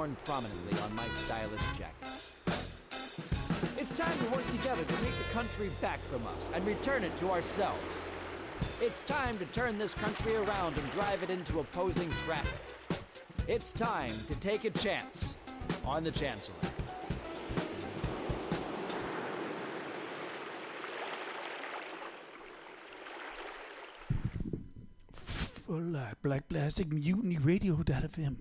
worn prominently on my stylish jackets. It's time to work together to take the country back from us and return it to ourselves. It's time to turn this country around and drive it into opposing traffic. It's time to take a chance on the Chancellor. Uh, Black Plastic Mutiny Radio.fm.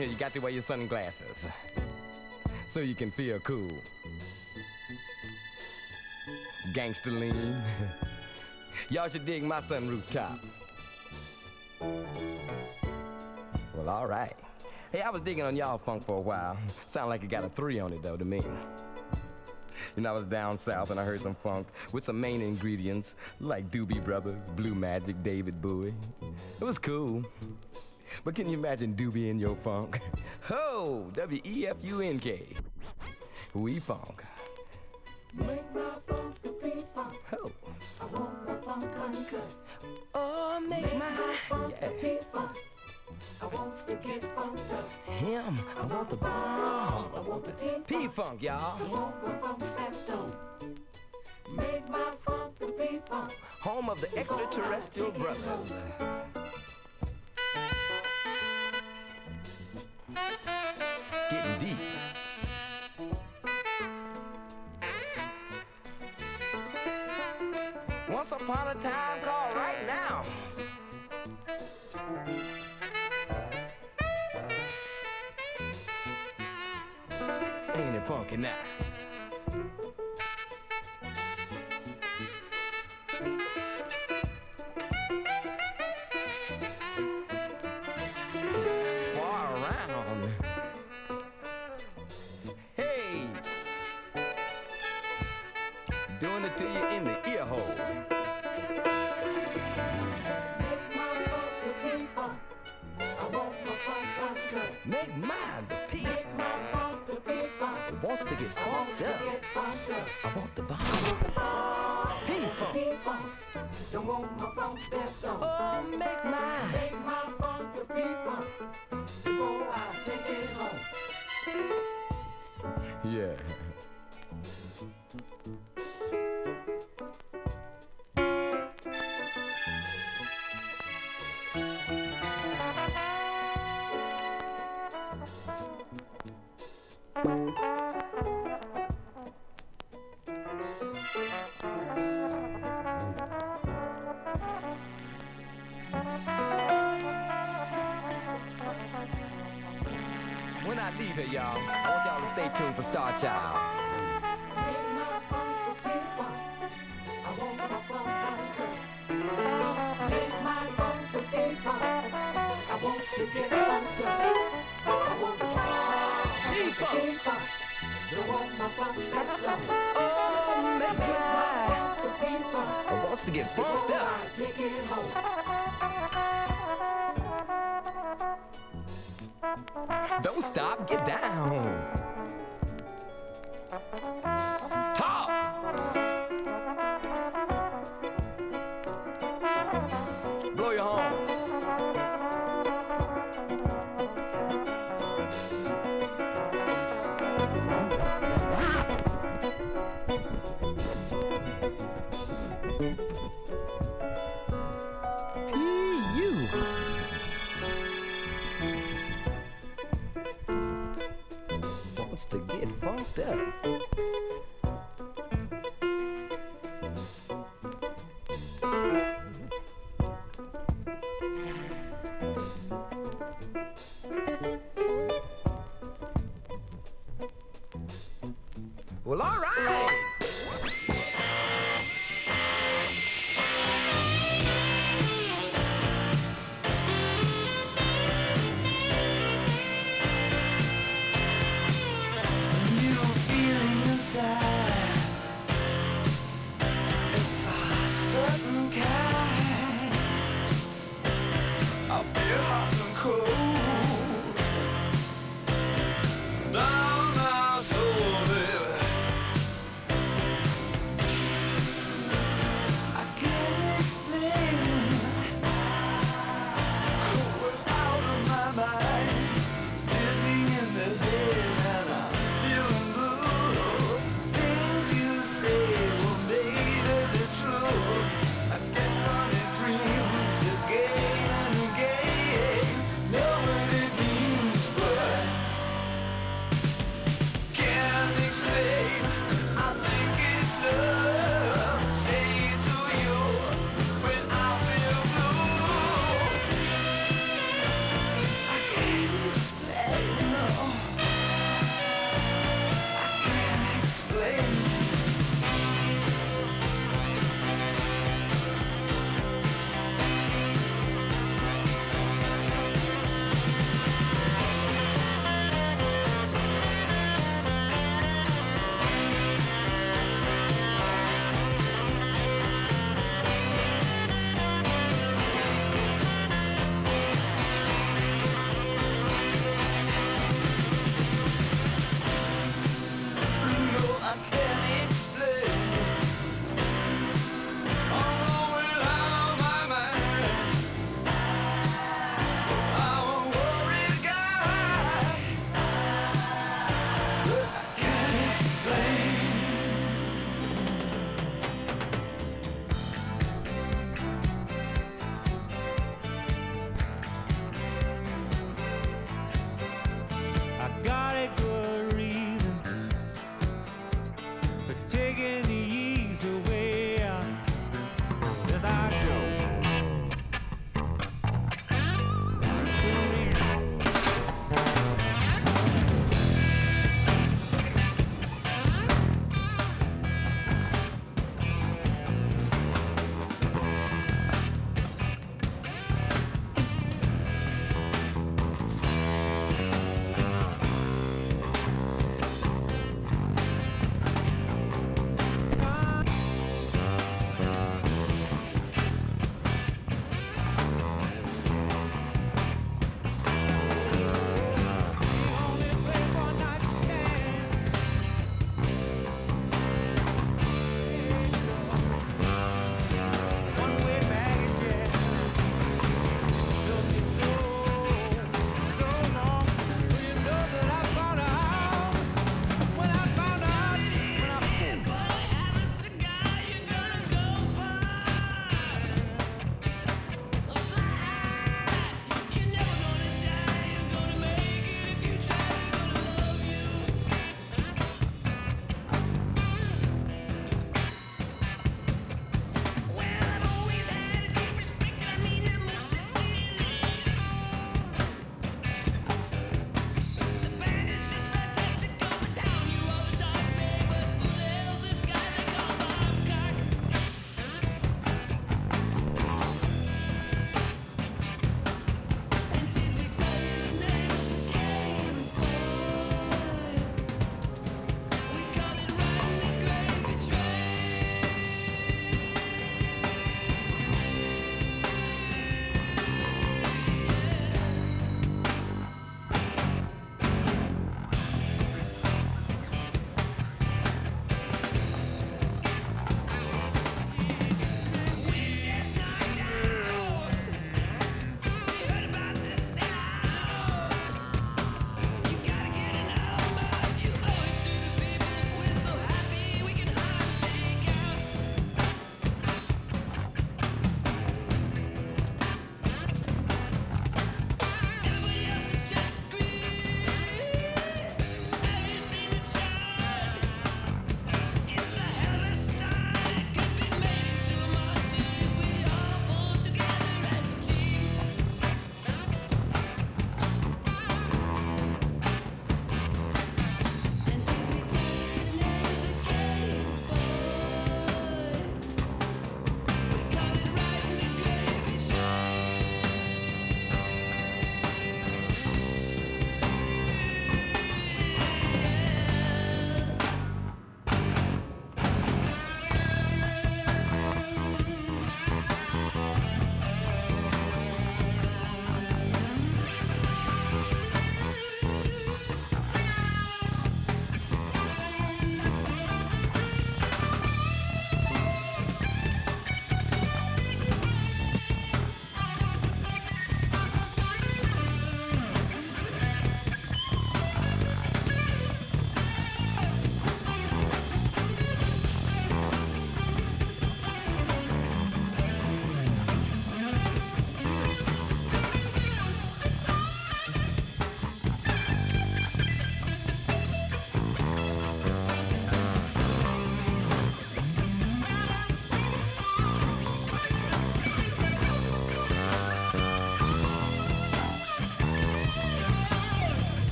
here. You got to wear your sunglasses. So you can feel cool. Gangster lean. Y'all should dig my sunroof top. Well, all right. Hey, I was digging on y'all funk for a while. Sound like it got a three on it, though, to me. You know, I was down south and I heard some funk with some main ingredients like Doobie Brothers, Blue Magic, David Bowie. It was cool. But can you imagine Doobie in your funk? Ho! W E F U N K. We funk. Make my funk to be funk. Ho! Oh, make my. Yeah. To be funk. I want to get funked up. Him. I want the bomb. I want the P P funk, y'all. I want my funk on. Make my funk the P funk. Home of the extraterrestrial brothers. Getting deep. Once upon a time called right now. Ain't it funky now?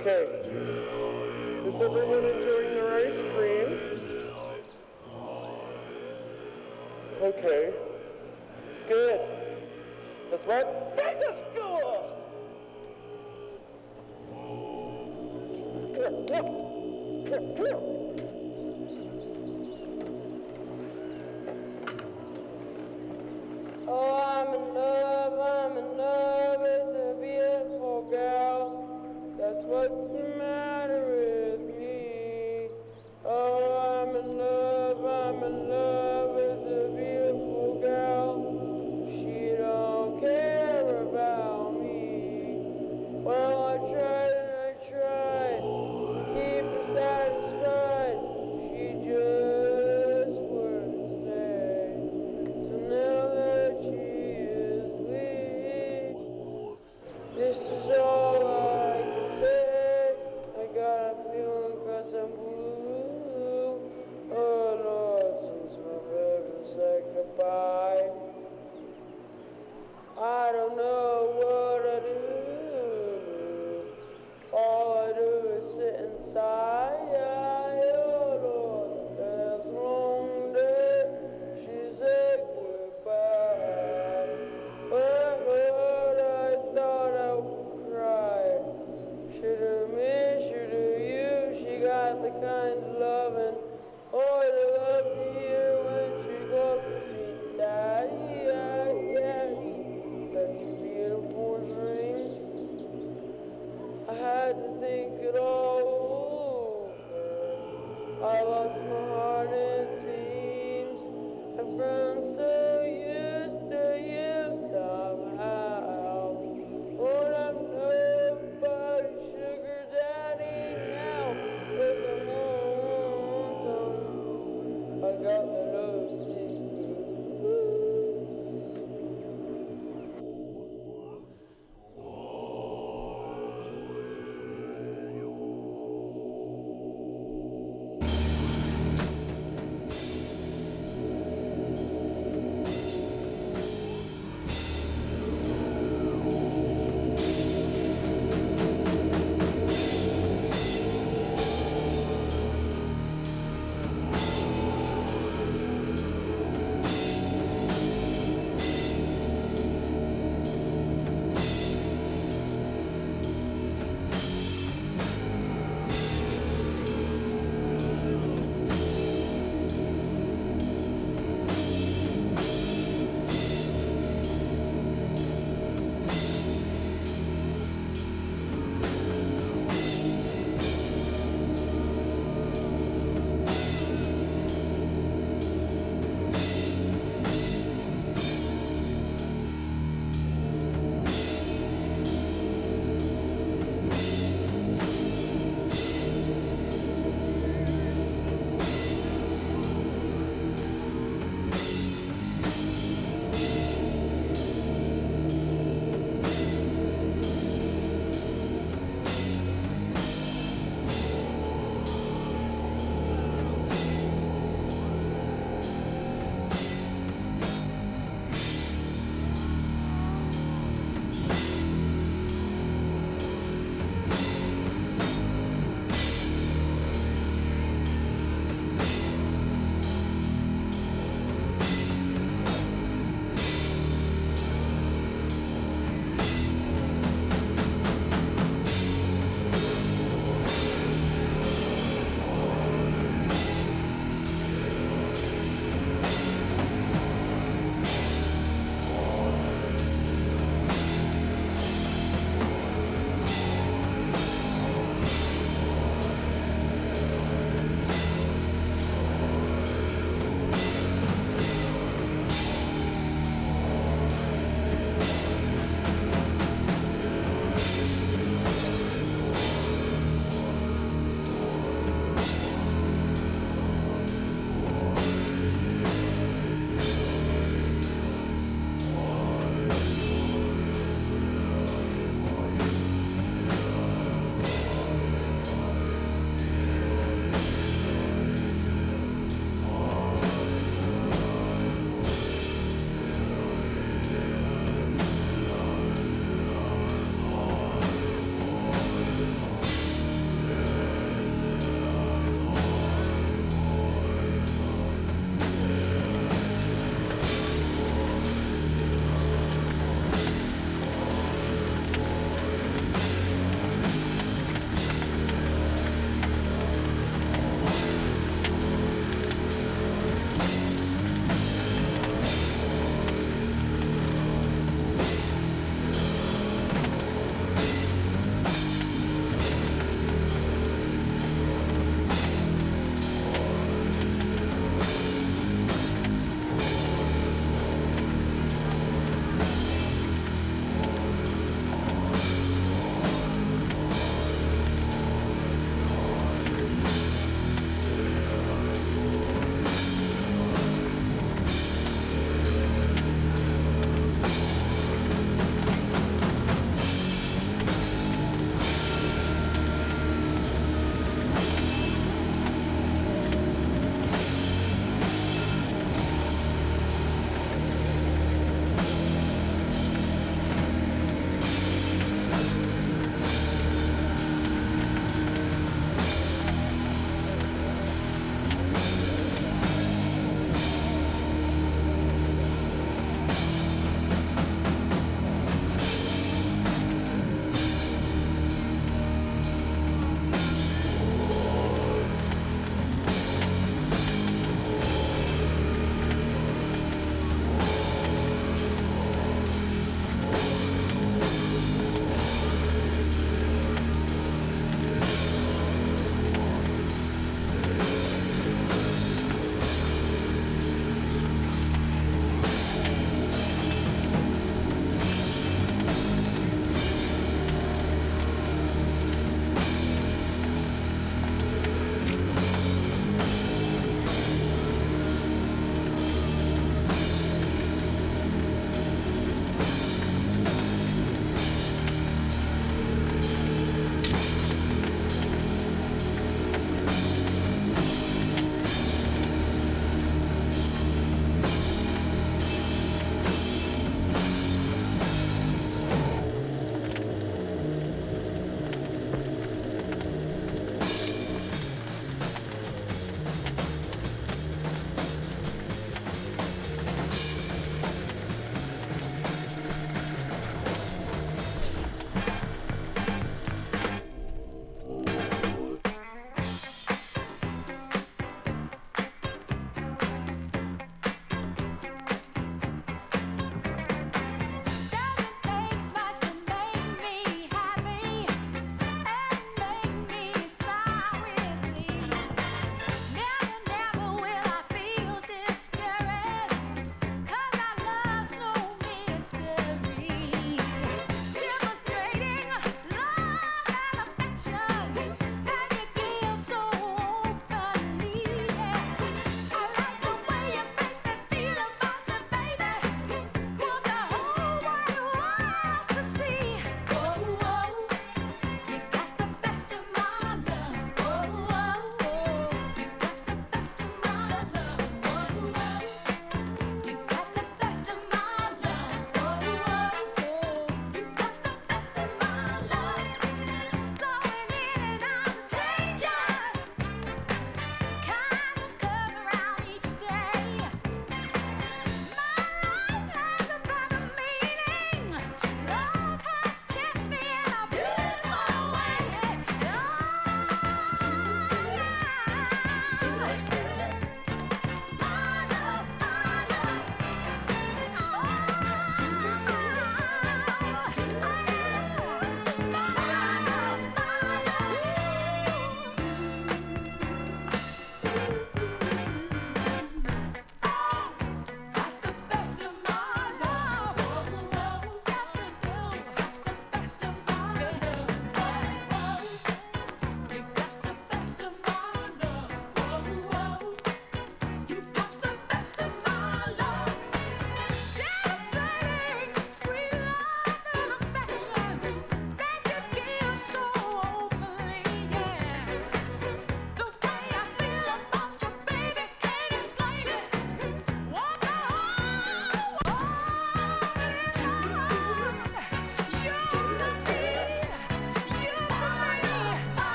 Okay. Is everyone enjoying their ice cream? Okay. Good. That's right.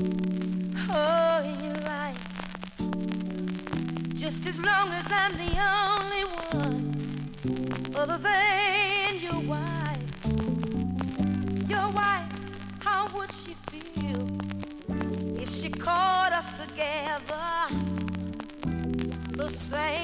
Oh, just as long as I'm the only one other than your wife. Your wife, how would she feel if she caught us together the same?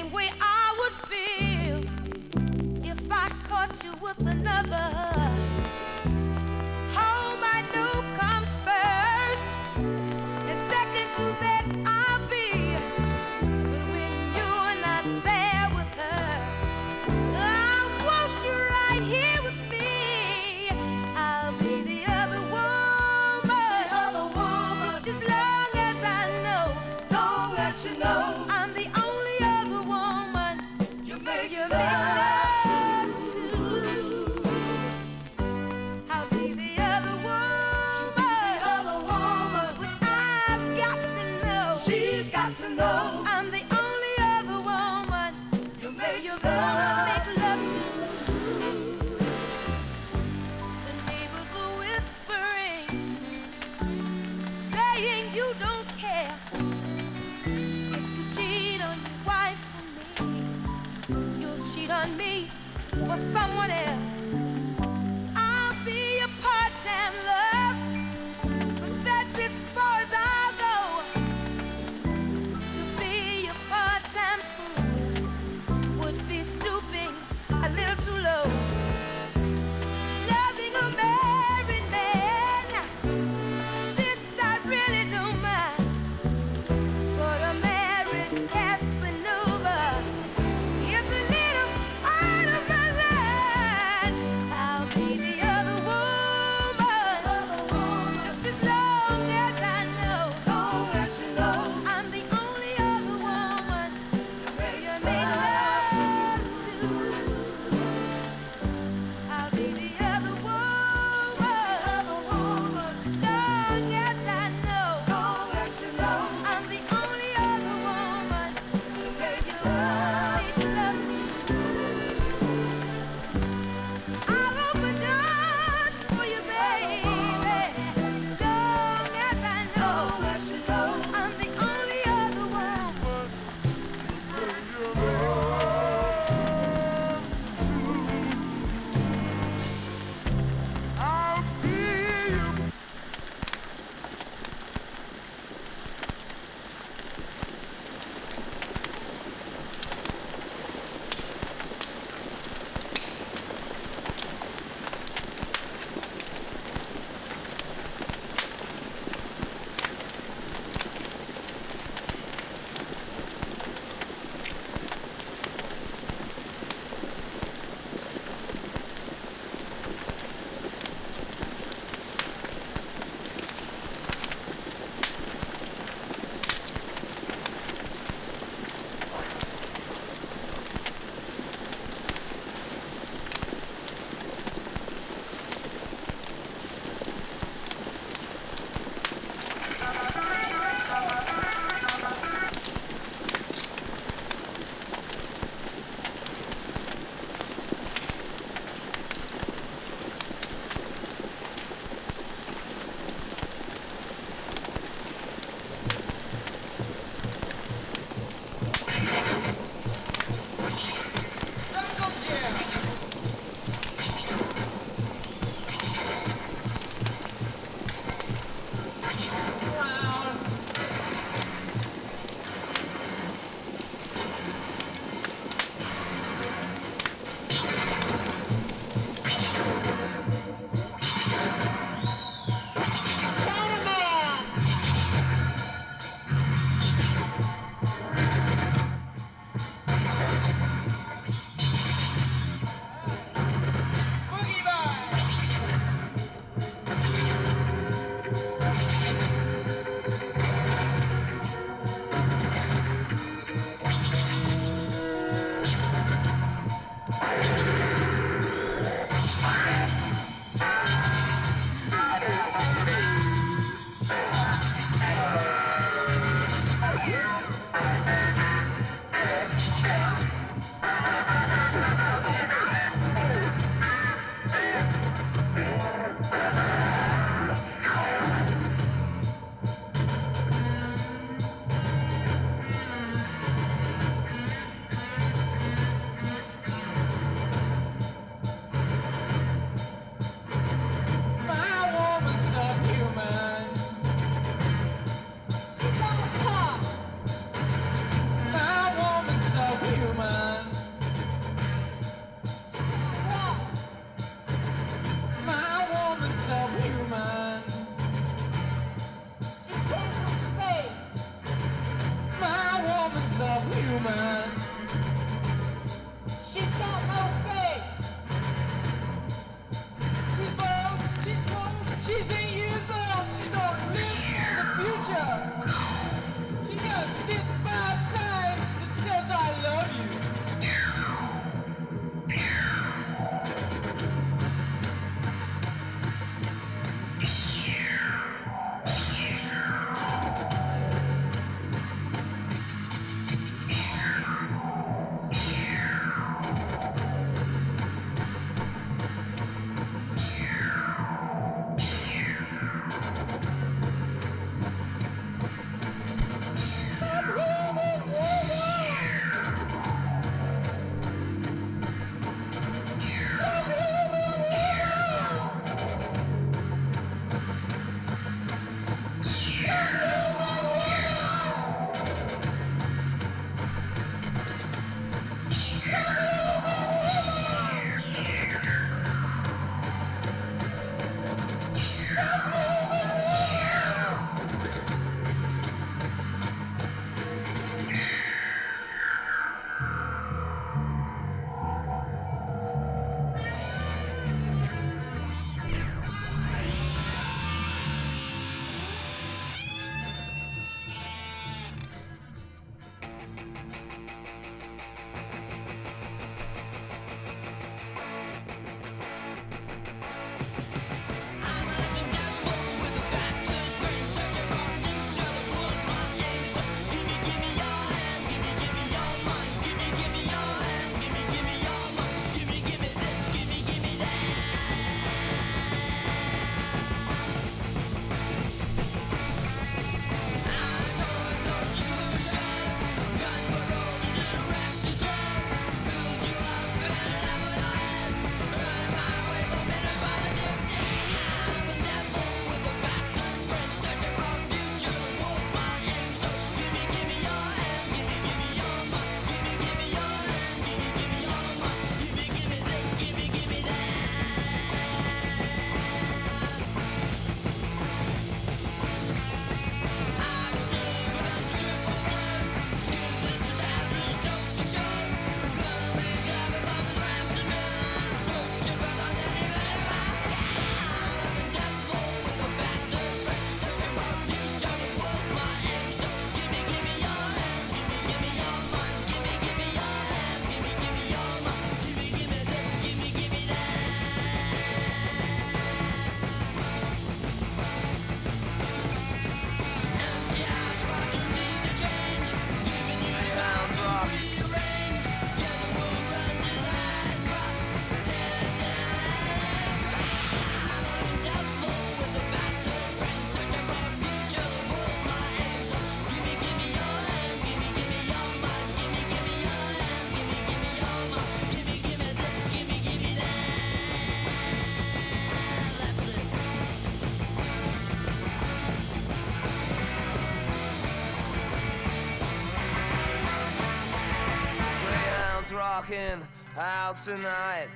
rocking out tonight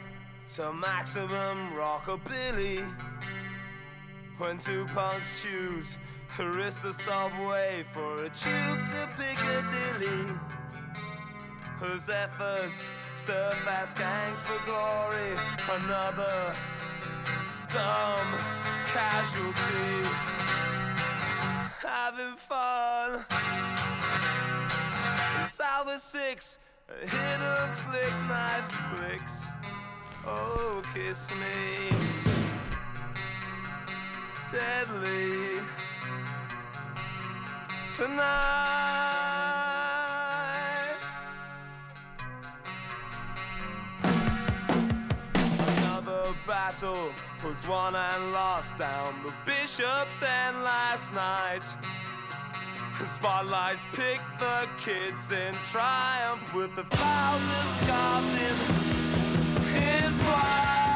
to maximum rockabilly. When two punks choose, risk the subway for a tube to Piccadilly. Whose efforts stir fast gangs for glory? Another dumb casualty. Having fun. Salva 6 Hit a flick, knife flicks. Oh, kiss me. Deadly. Tonight. Another battle was won and lost down the bishops and last night. The spotlights pick the kids in triumph with a thousand scars in, in flight.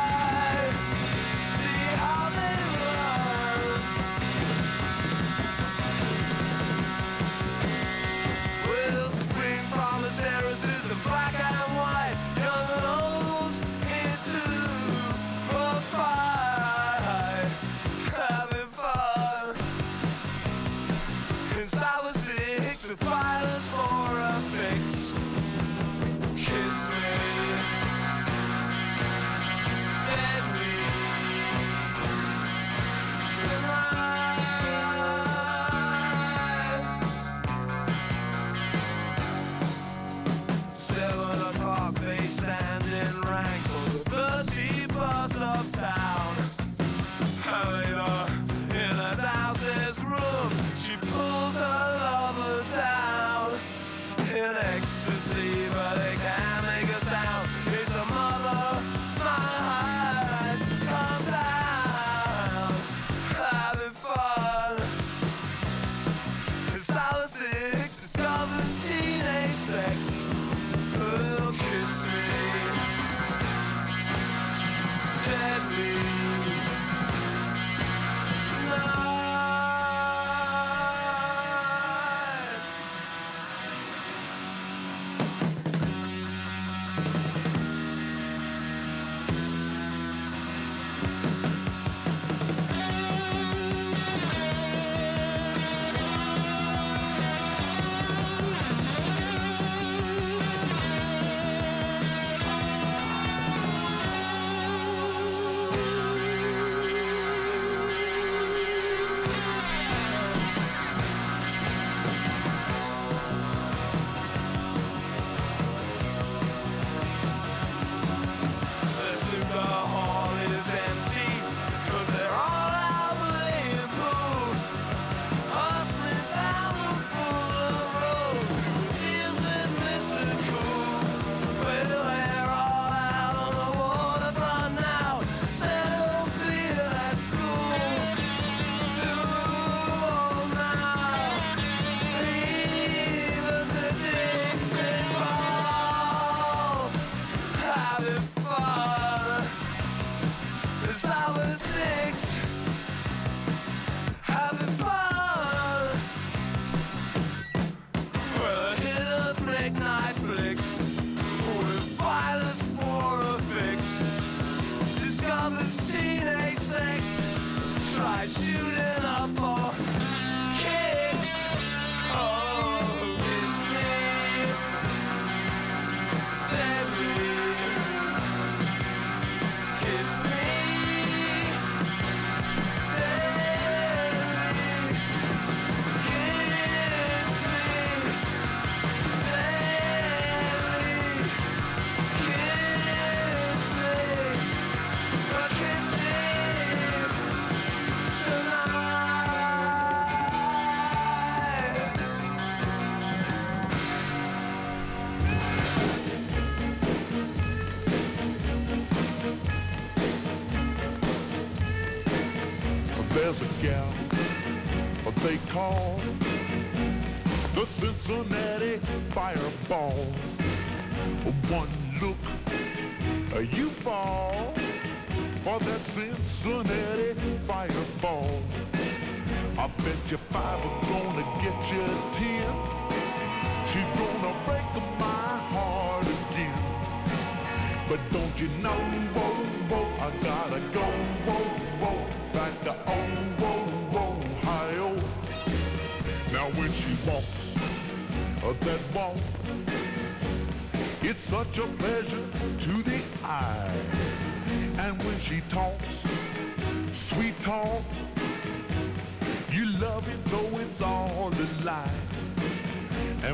Cincinnati Fireball.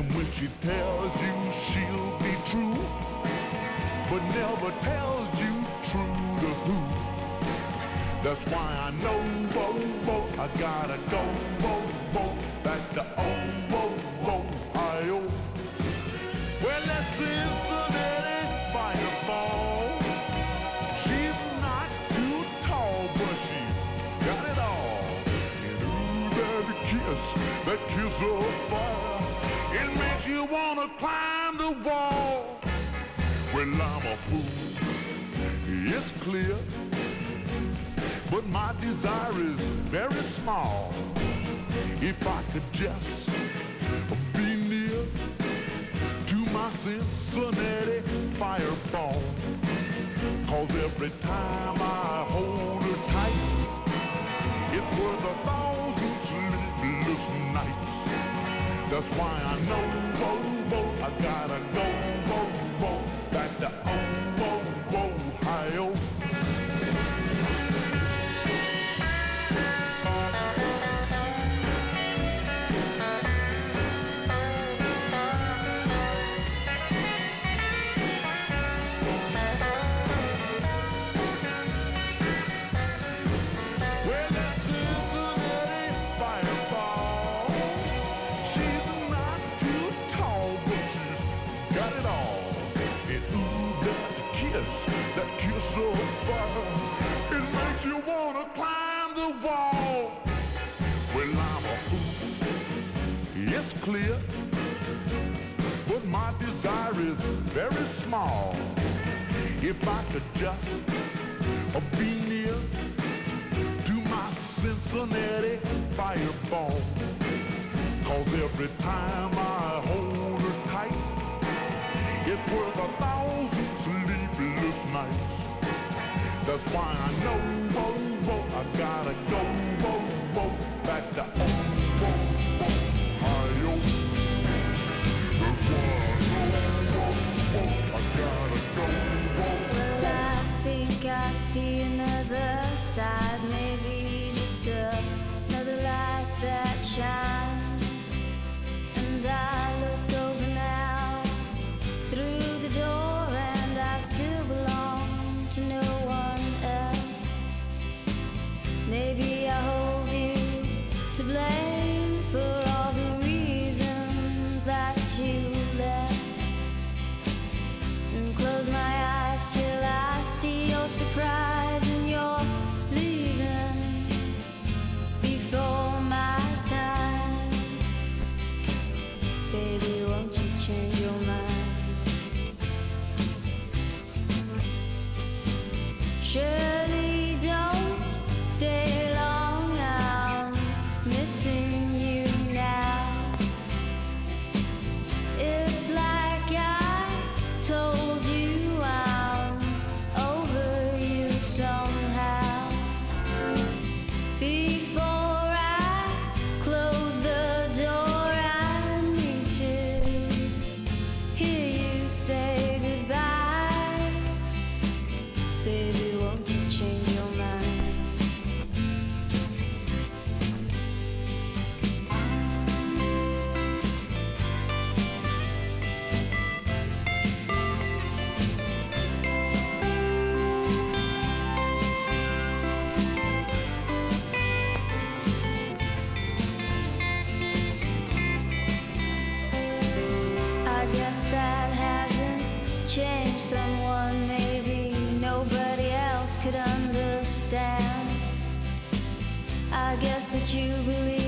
And when she tells you she'll be true, but never tells you true to who. That's why I know, whoa, whoa, I gotta go, whoa, whoa, back to oh, whoa, whoa, Ohio. Well, that's Cincinnati fall. She's not too tall, but she's got it all. And ooh, that kiss, that kiss of fire, it makes you wanna climb the wall. Well, I'm a fool, it's clear, but my desire is very small. If I could just be near to my Cincinnati fireball. Cause every time I hold her tight, it's worth a thousand sleepless nights. That's why I know, whoa, whoa, I gotta go, it makes you wanna climb the wall. Well, I'm a fool, it's clear, but my desire is very small. If I could just uh, be near to my Cincinnati fireball. Cause every time I hold her tight, it's worth a thousand sleepless nights. That's why I know, whoa, whoa, I gotta go, whoa, whoa, back to. Well, I think I see another side, maybe just another light that shines. I guess that you believe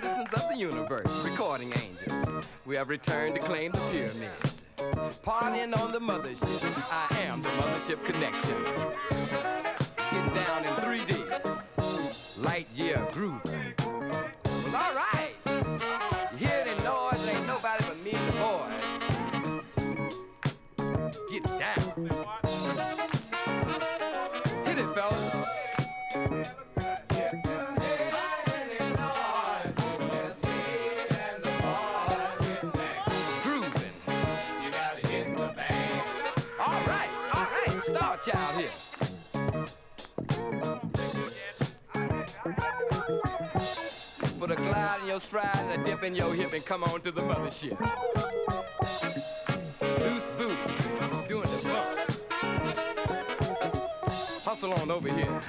citizens of the universe, recording angels. We have returned to claim the pyramid. Partying on the mothership. I am the mothership connection. Get down in 3D. Light year groove. Well, all right. out in your stride and a dip in your hip and come on to the mothership. Loose boot, doing the bump. Hustle on over here.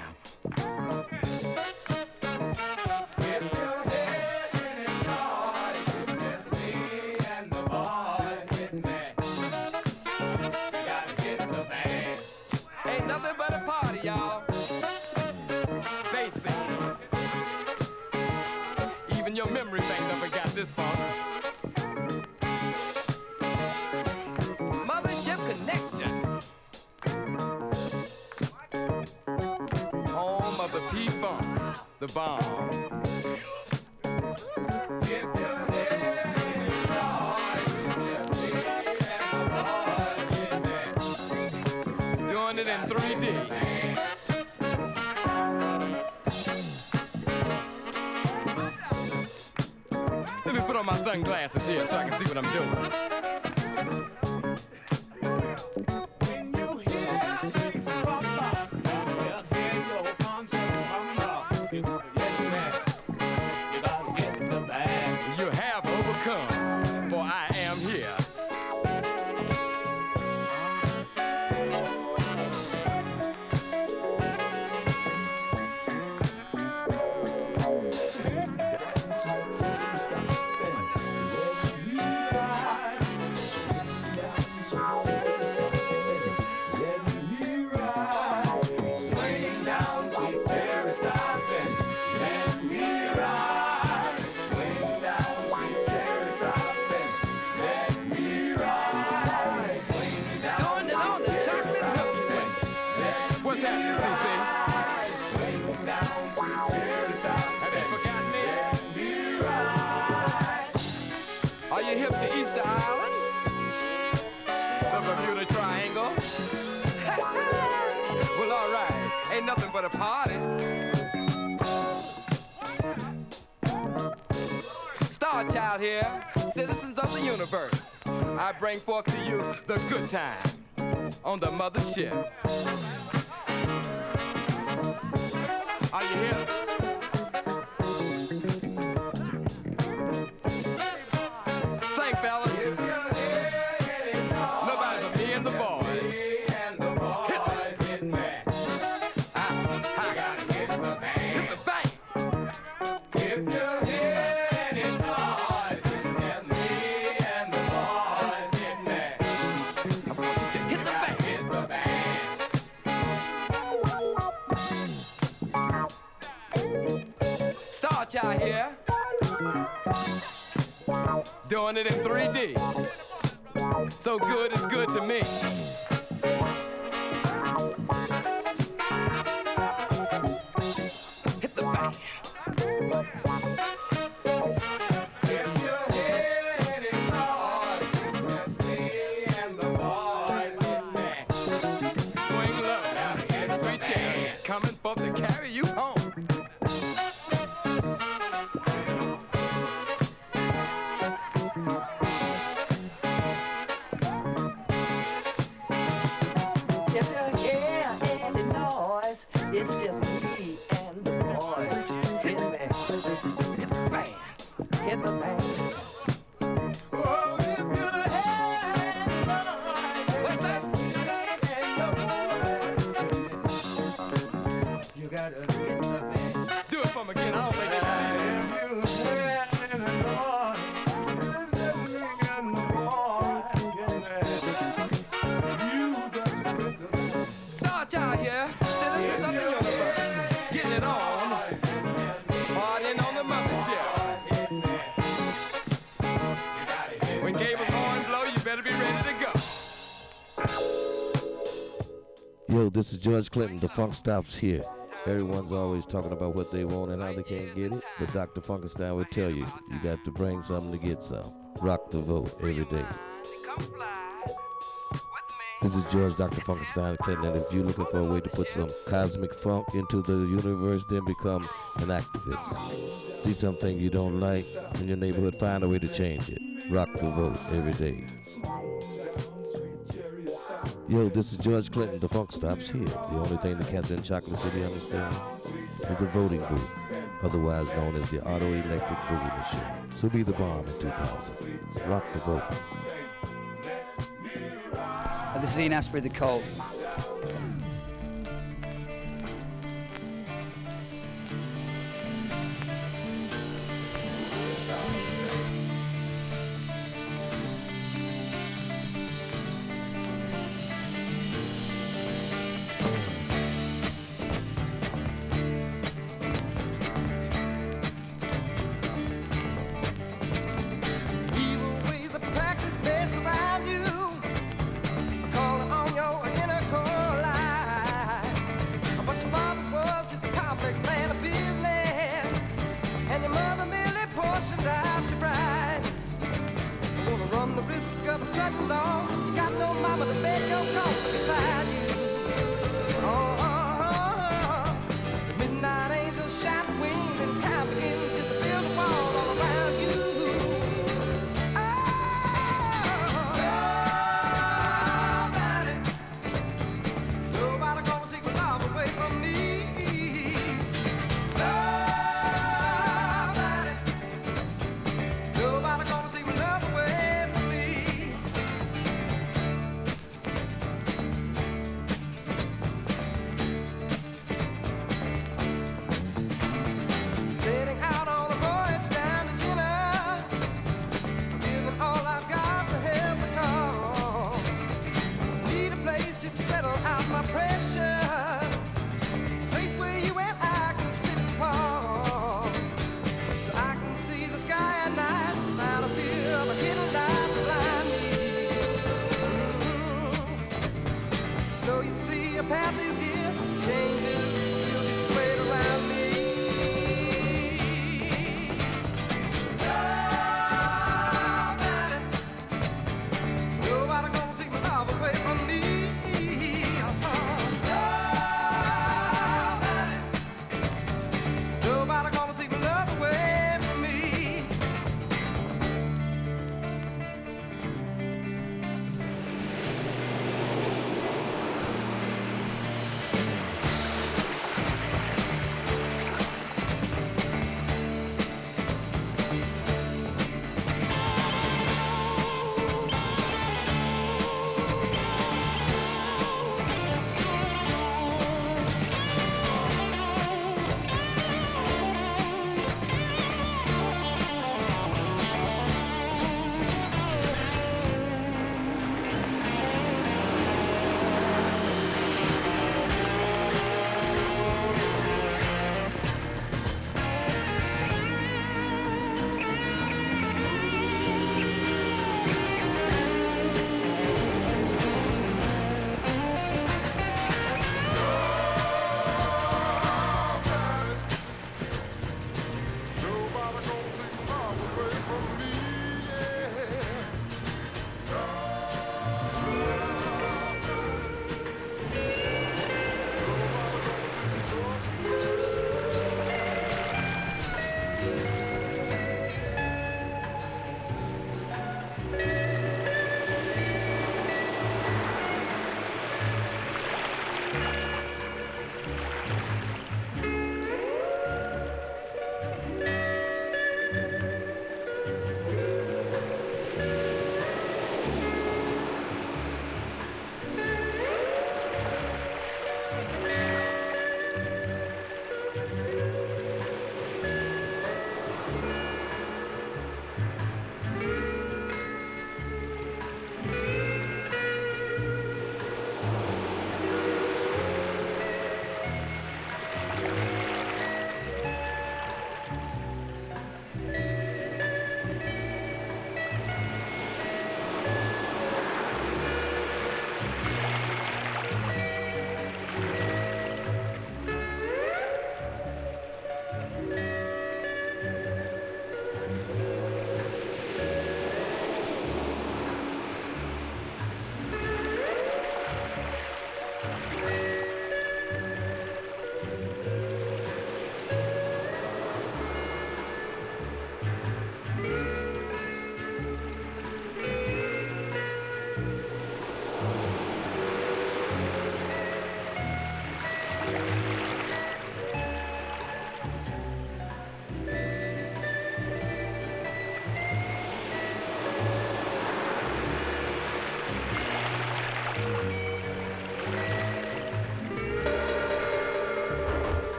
everything. The good time on the mothership. George Clinton. The funk stops here. Everyone's always talking about what they want and how they can't get it, but Dr. Funkenstein would tell you, you got to bring something to get some. Rock the vote every day. This is George Dr. Funkenstein Clinton, and if you're looking for a way to put some cosmic funk into the universe, then become an activist. See something you don't like in your neighborhood, find a way to change it. Rock the vote every day. Yo, this is George Clinton. The funk stops here. The only thing the cats in Chocolate City understand is the voting booth, otherwise known as the auto electric boogie machine. So be the bomb in 2000. Rock the vote. This is Ian Astbury, the Cult.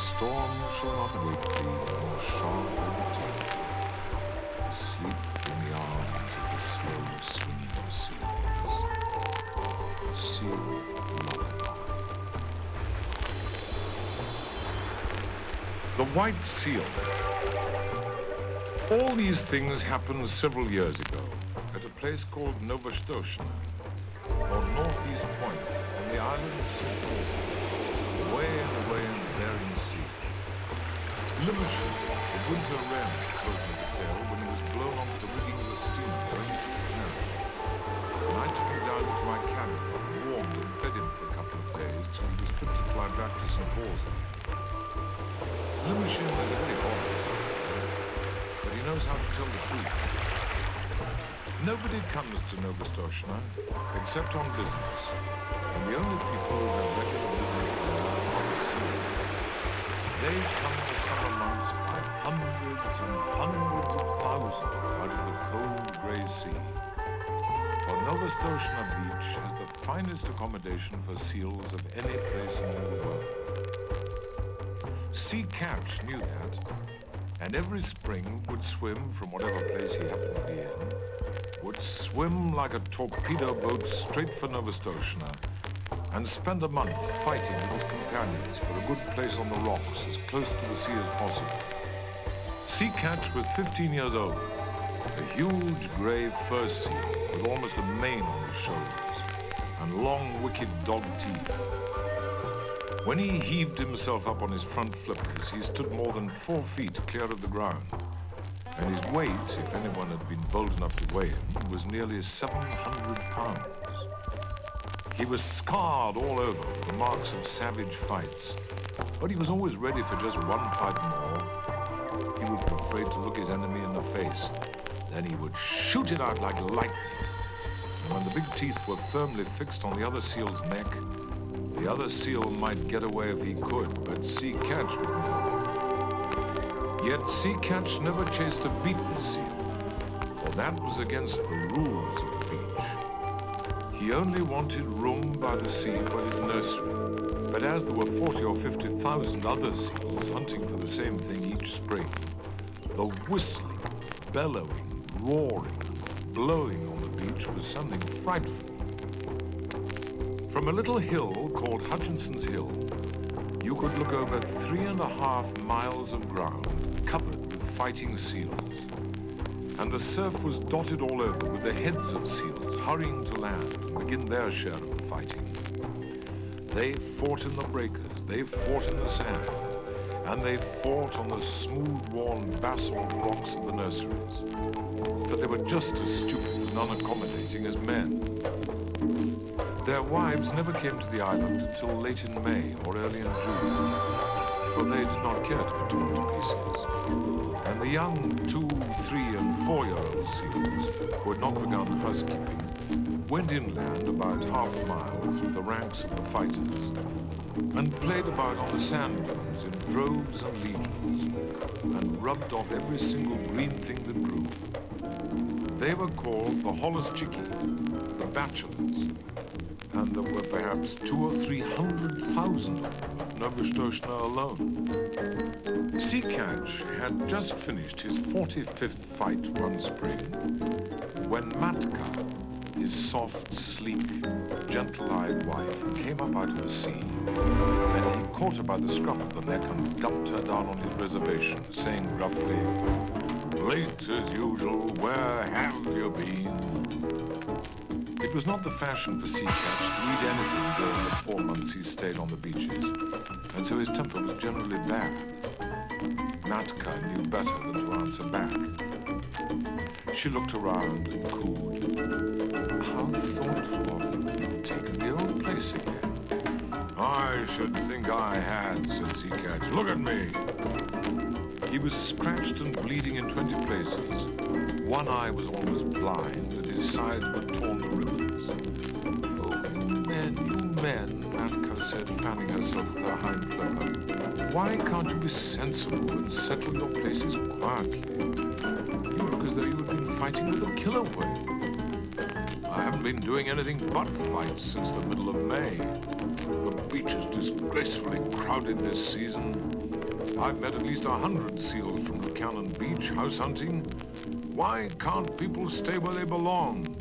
Storm shall not wake thee, nor. Asleep in the arms of the slow swinging seas. Lullaby. The White Seal. All these things happened several years ago at a place called Novastoshnaya, or Northeast Point, on the island of St. Paul, away and away in the. Limmershin, the winter wren, told me the tale when he was blown onto the rigging of a steamer going to Japan. And I took him down to my cabin, warmed and fed him for a couple of days till he was fit to fly back to St. Paul's. Limmershin is a very odd but he knows how to tell the truth. Nobody comes to Novastoshnah except on business, and the only people who have regular business there are the seals. They come the summer months by hundreds and hundreds of thousands out of the cold grey sea. For Novastoshnah Beach has the finest accommodation for seals of any place in the world. Sea Catch knew that, and every spring would swim from whatever place he happened to be in, would swim like a torpedo boat straight for Novastoshnah, and spend a month fighting with his companions for a good place on the rocks as close to the sea as possible. Sea Catch was 15 years old, a huge grey fur seal with almost a mane on his shoulders, and long, wicked dog teeth. When he heaved himself up on his front flippers, he stood more than four feet clear of the ground. And his weight, if anyone had been bold enough to weigh him, was nearly 700 pounds. He was scarred all over with the marks of savage fights, but he was always ready for just one fight more. He would be afraid to look his enemy in the face. Then he would shoot it out like lightning. And when the big teeth were firmly fixed on the other seal's neck, the other seal might get away if he could, but Sea Catch would never. Yet Sea Catch never chased a beaten seal, for that was against the rules. He only wanted room by the sea for his nursery. But as there were 40 or 50,000 other seals hunting for the same thing each spring, the whistling, bellowing, roaring, blowing on the beach was something frightful. From a little hill called Hutchinson's Hill, you could look over three and a half miles of ground covered with fighting seals. And the surf was dotted all over with the heads of seals hurrying to land and begin their share of the fighting. They fought in the breakers, they fought in the sand, and they fought on the smooth-worn basalt rocks of the nurseries. For they were just as stupid and unaccommodating as men. Their wives never came to the island until late in May or early in June, for they did not care to be torn to pieces. And the young two, three, and four-year-old seals, who had not begun housekeeping, went inland about half a mile through the ranks of the fighters and played about on the sand dunes in droves and legions and rubbed off every single green thing that grew. They were called the holluschickie, the bachelors, and there were perhaps two or three hundred thousand of them at Novastoshnah alone. Catch had just finished his 45th fight one spring when Matkah, his soft, sleek, gentle-eyed wife, came up out of the sea. Then he caught her by the scruff of the neck and dumped her down on his reservation, saying gruffly, Late as usual, where have you been? It was not the fashion for Sea Catch to eat anything during the four months he stayed on the beaches, and so his temper was generally bad. Matkah knew better than to answer back. She looked around and cooed. How thoughtful of you. You've taken the old place again. I should think I had, said Sea Catch. Look at me. He was scratched and bleeding in 20 places. One eye was almost blind, his sides were torn to ribbons. Oh, men, you men, Matkah said, fanning herself with her hind flipper, why can't you be sensible and settle your places quietly? You look as though you had been fighting with a killer whale. I haven't been doing anything but fight since the middle of May. The beach is disgracefully crowded this season. I've met at least a hundred seals from Lukannon Beach house hunting. Why can't people stay where they belong?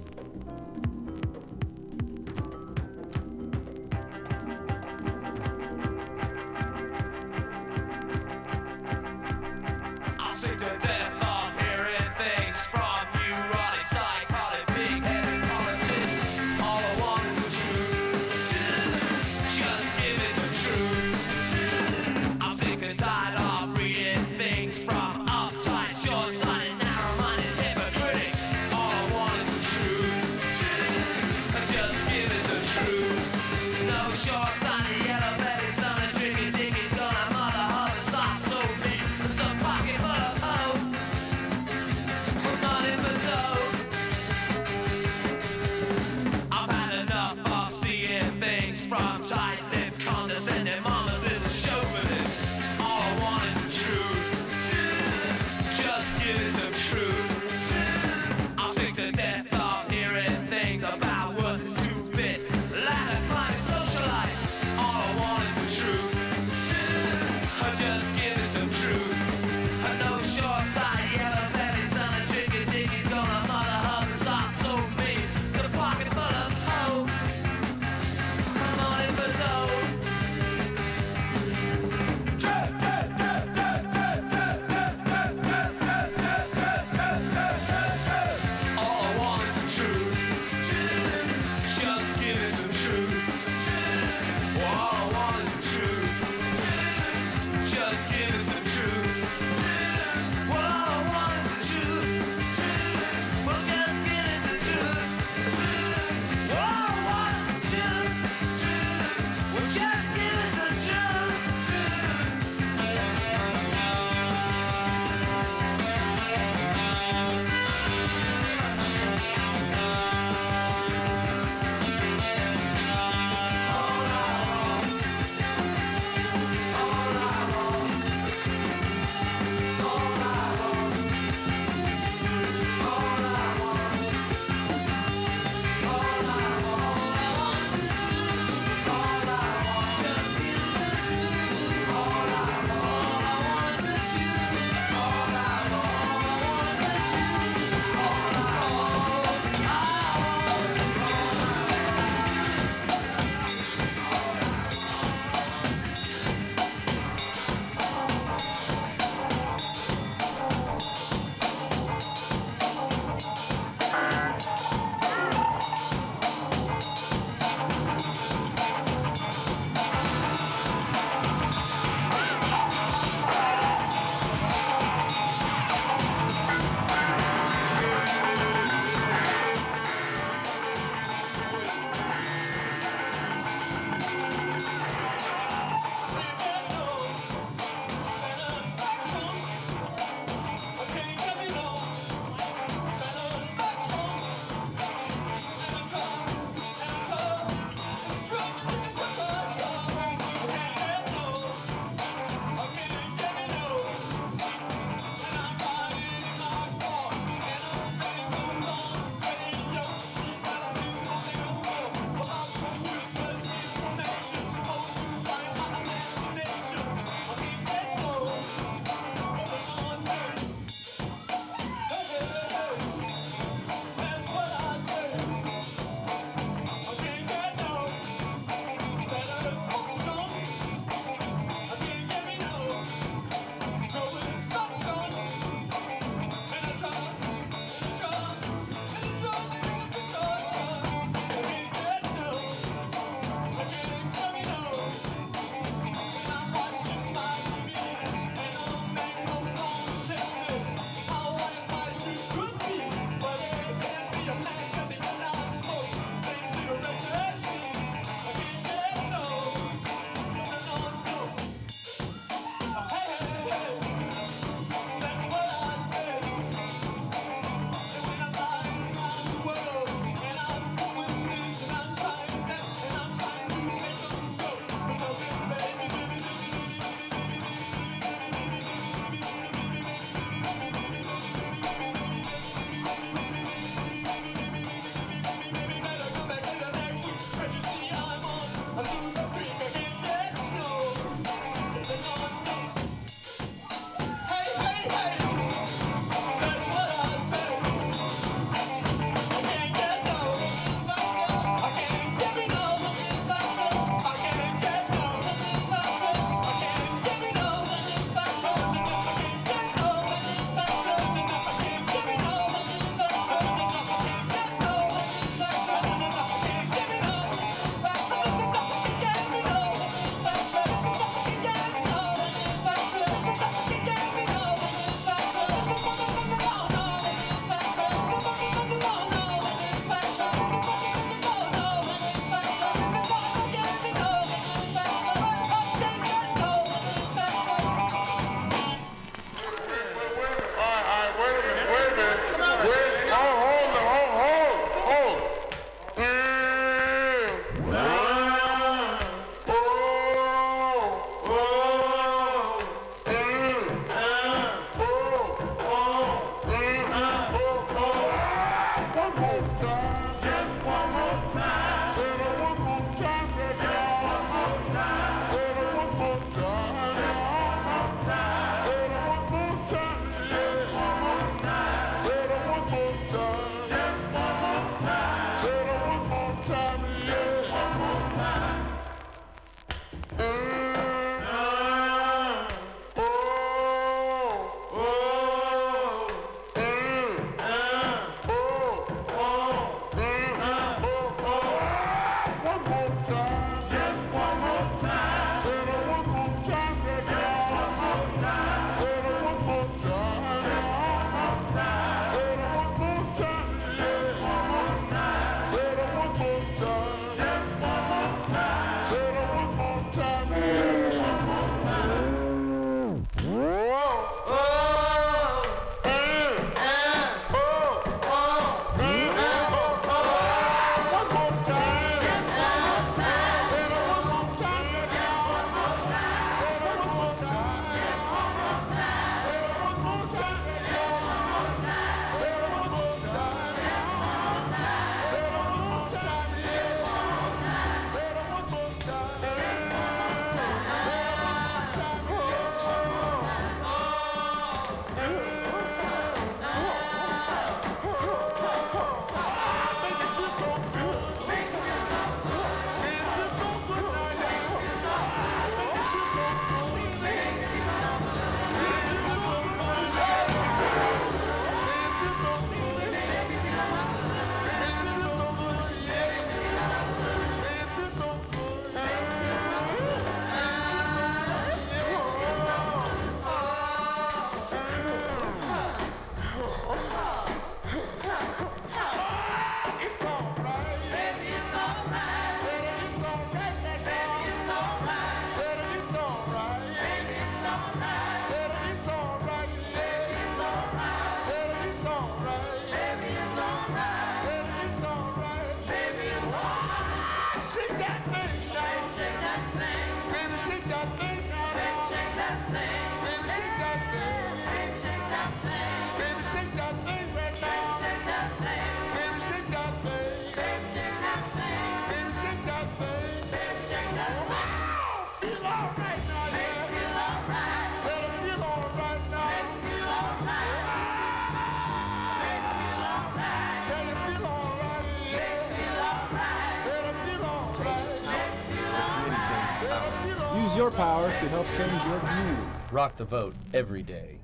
Power to help change your community. Rock the vote every day.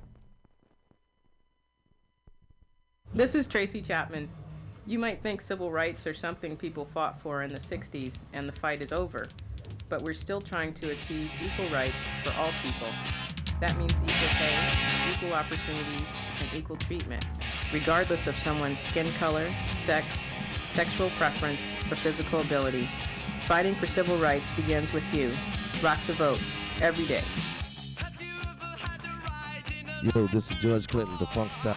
This is Tracy Chapman. You might think civil rights are something people fought for in the 60s and the fight is over, but we're still trying to achieve equal rights for all people. That means equal pay, equal opportunities, and equal treatment, regardless of someone's skin color, sex, sexual preference, or physical ability. Fighting for civil rights begins with you. Rock the vote every day. Yo, this is George Clinton, the funk style.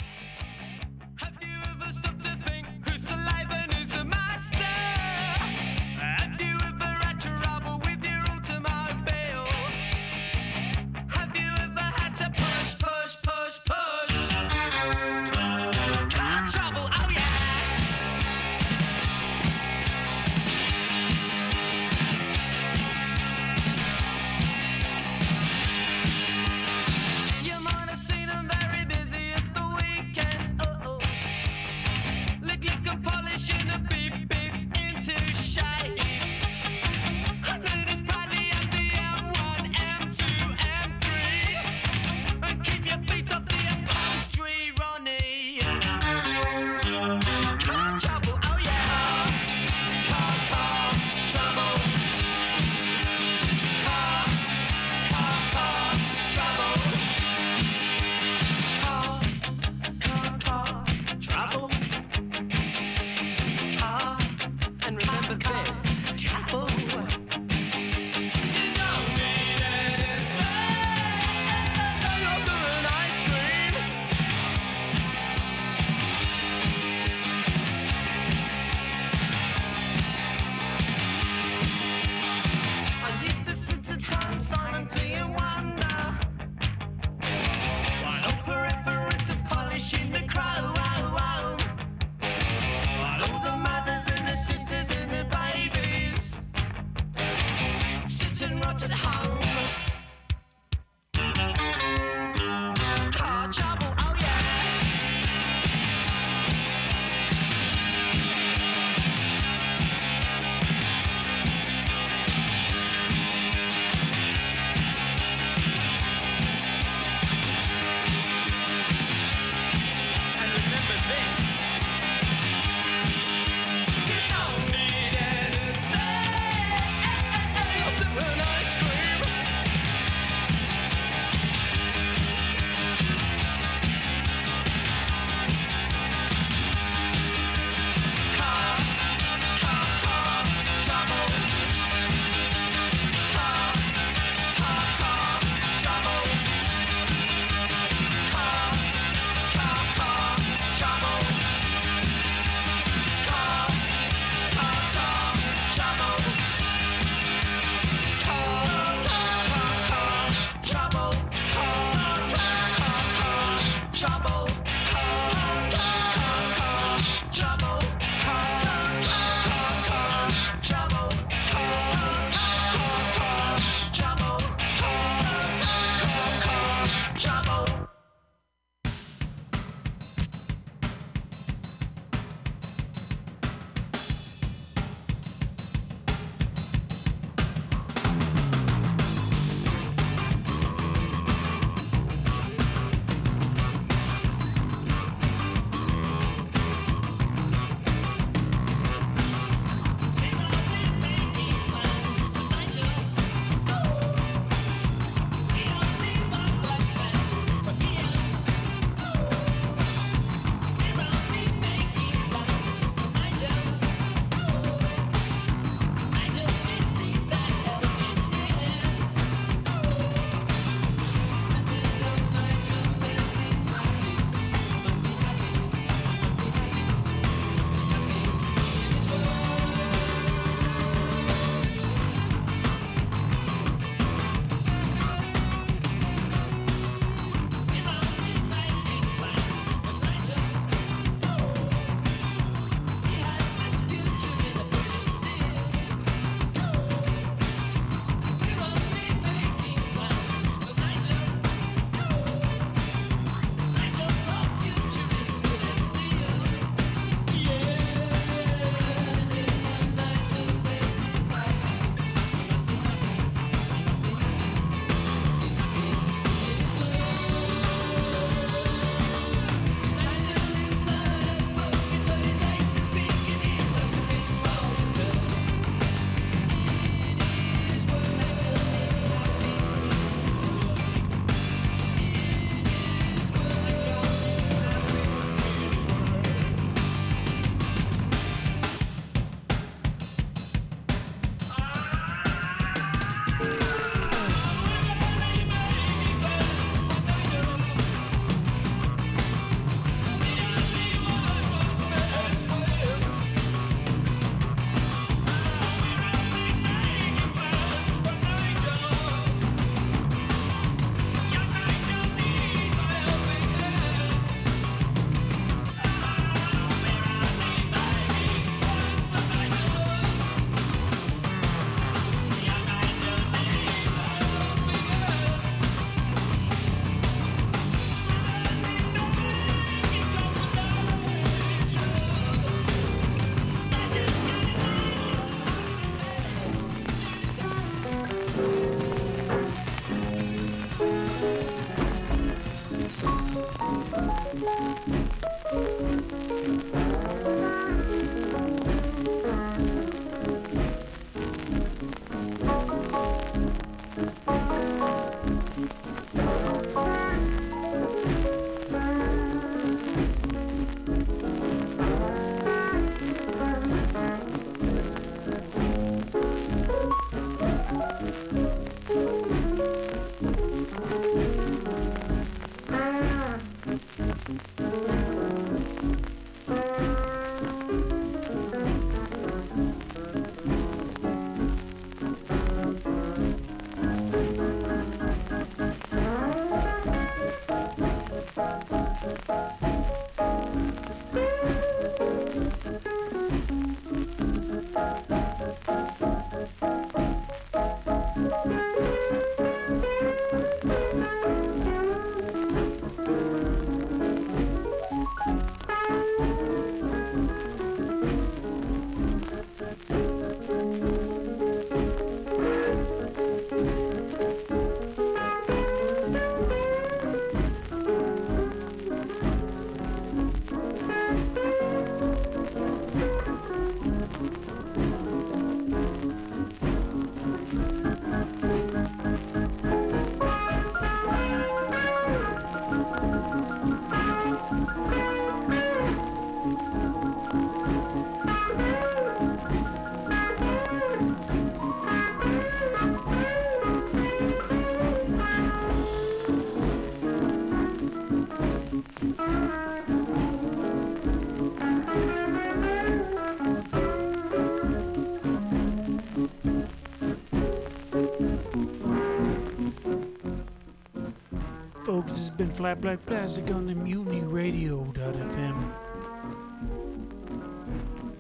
Been Flat Black Plastic on the Mutiny Radio.fm.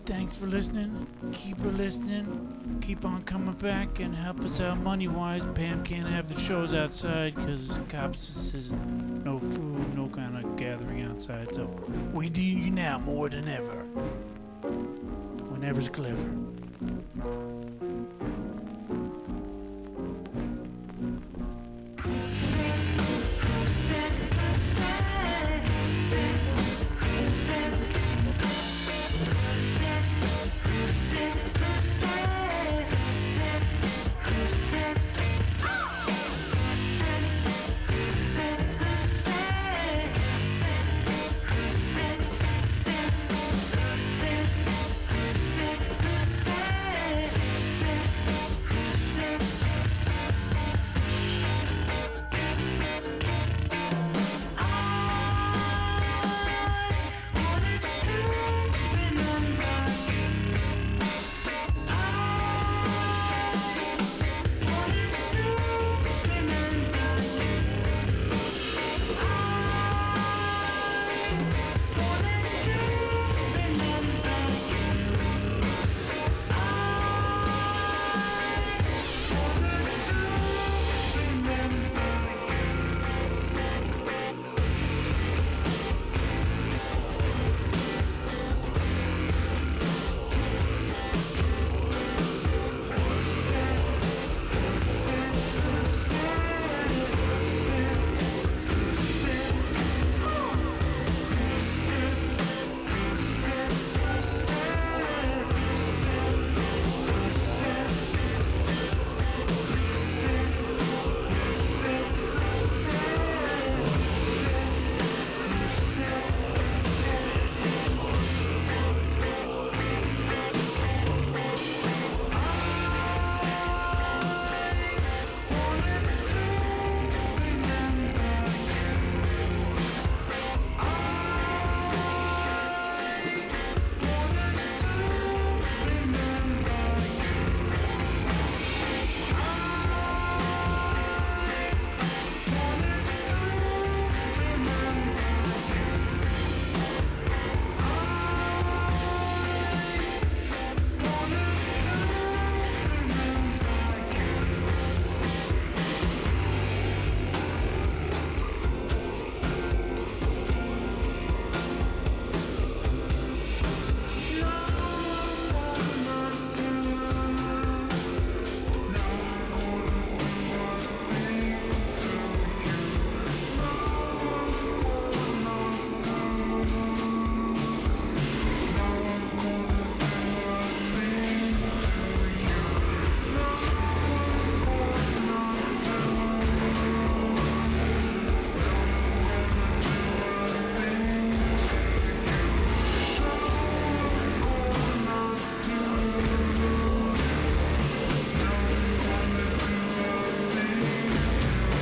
Thanks for listening. Keep listening. Keep on coming back and help us out money wise. Pam can't have the shows outside because cops says no food, no kind of gathering outside. So we need you now more than ever. Whenever's clever.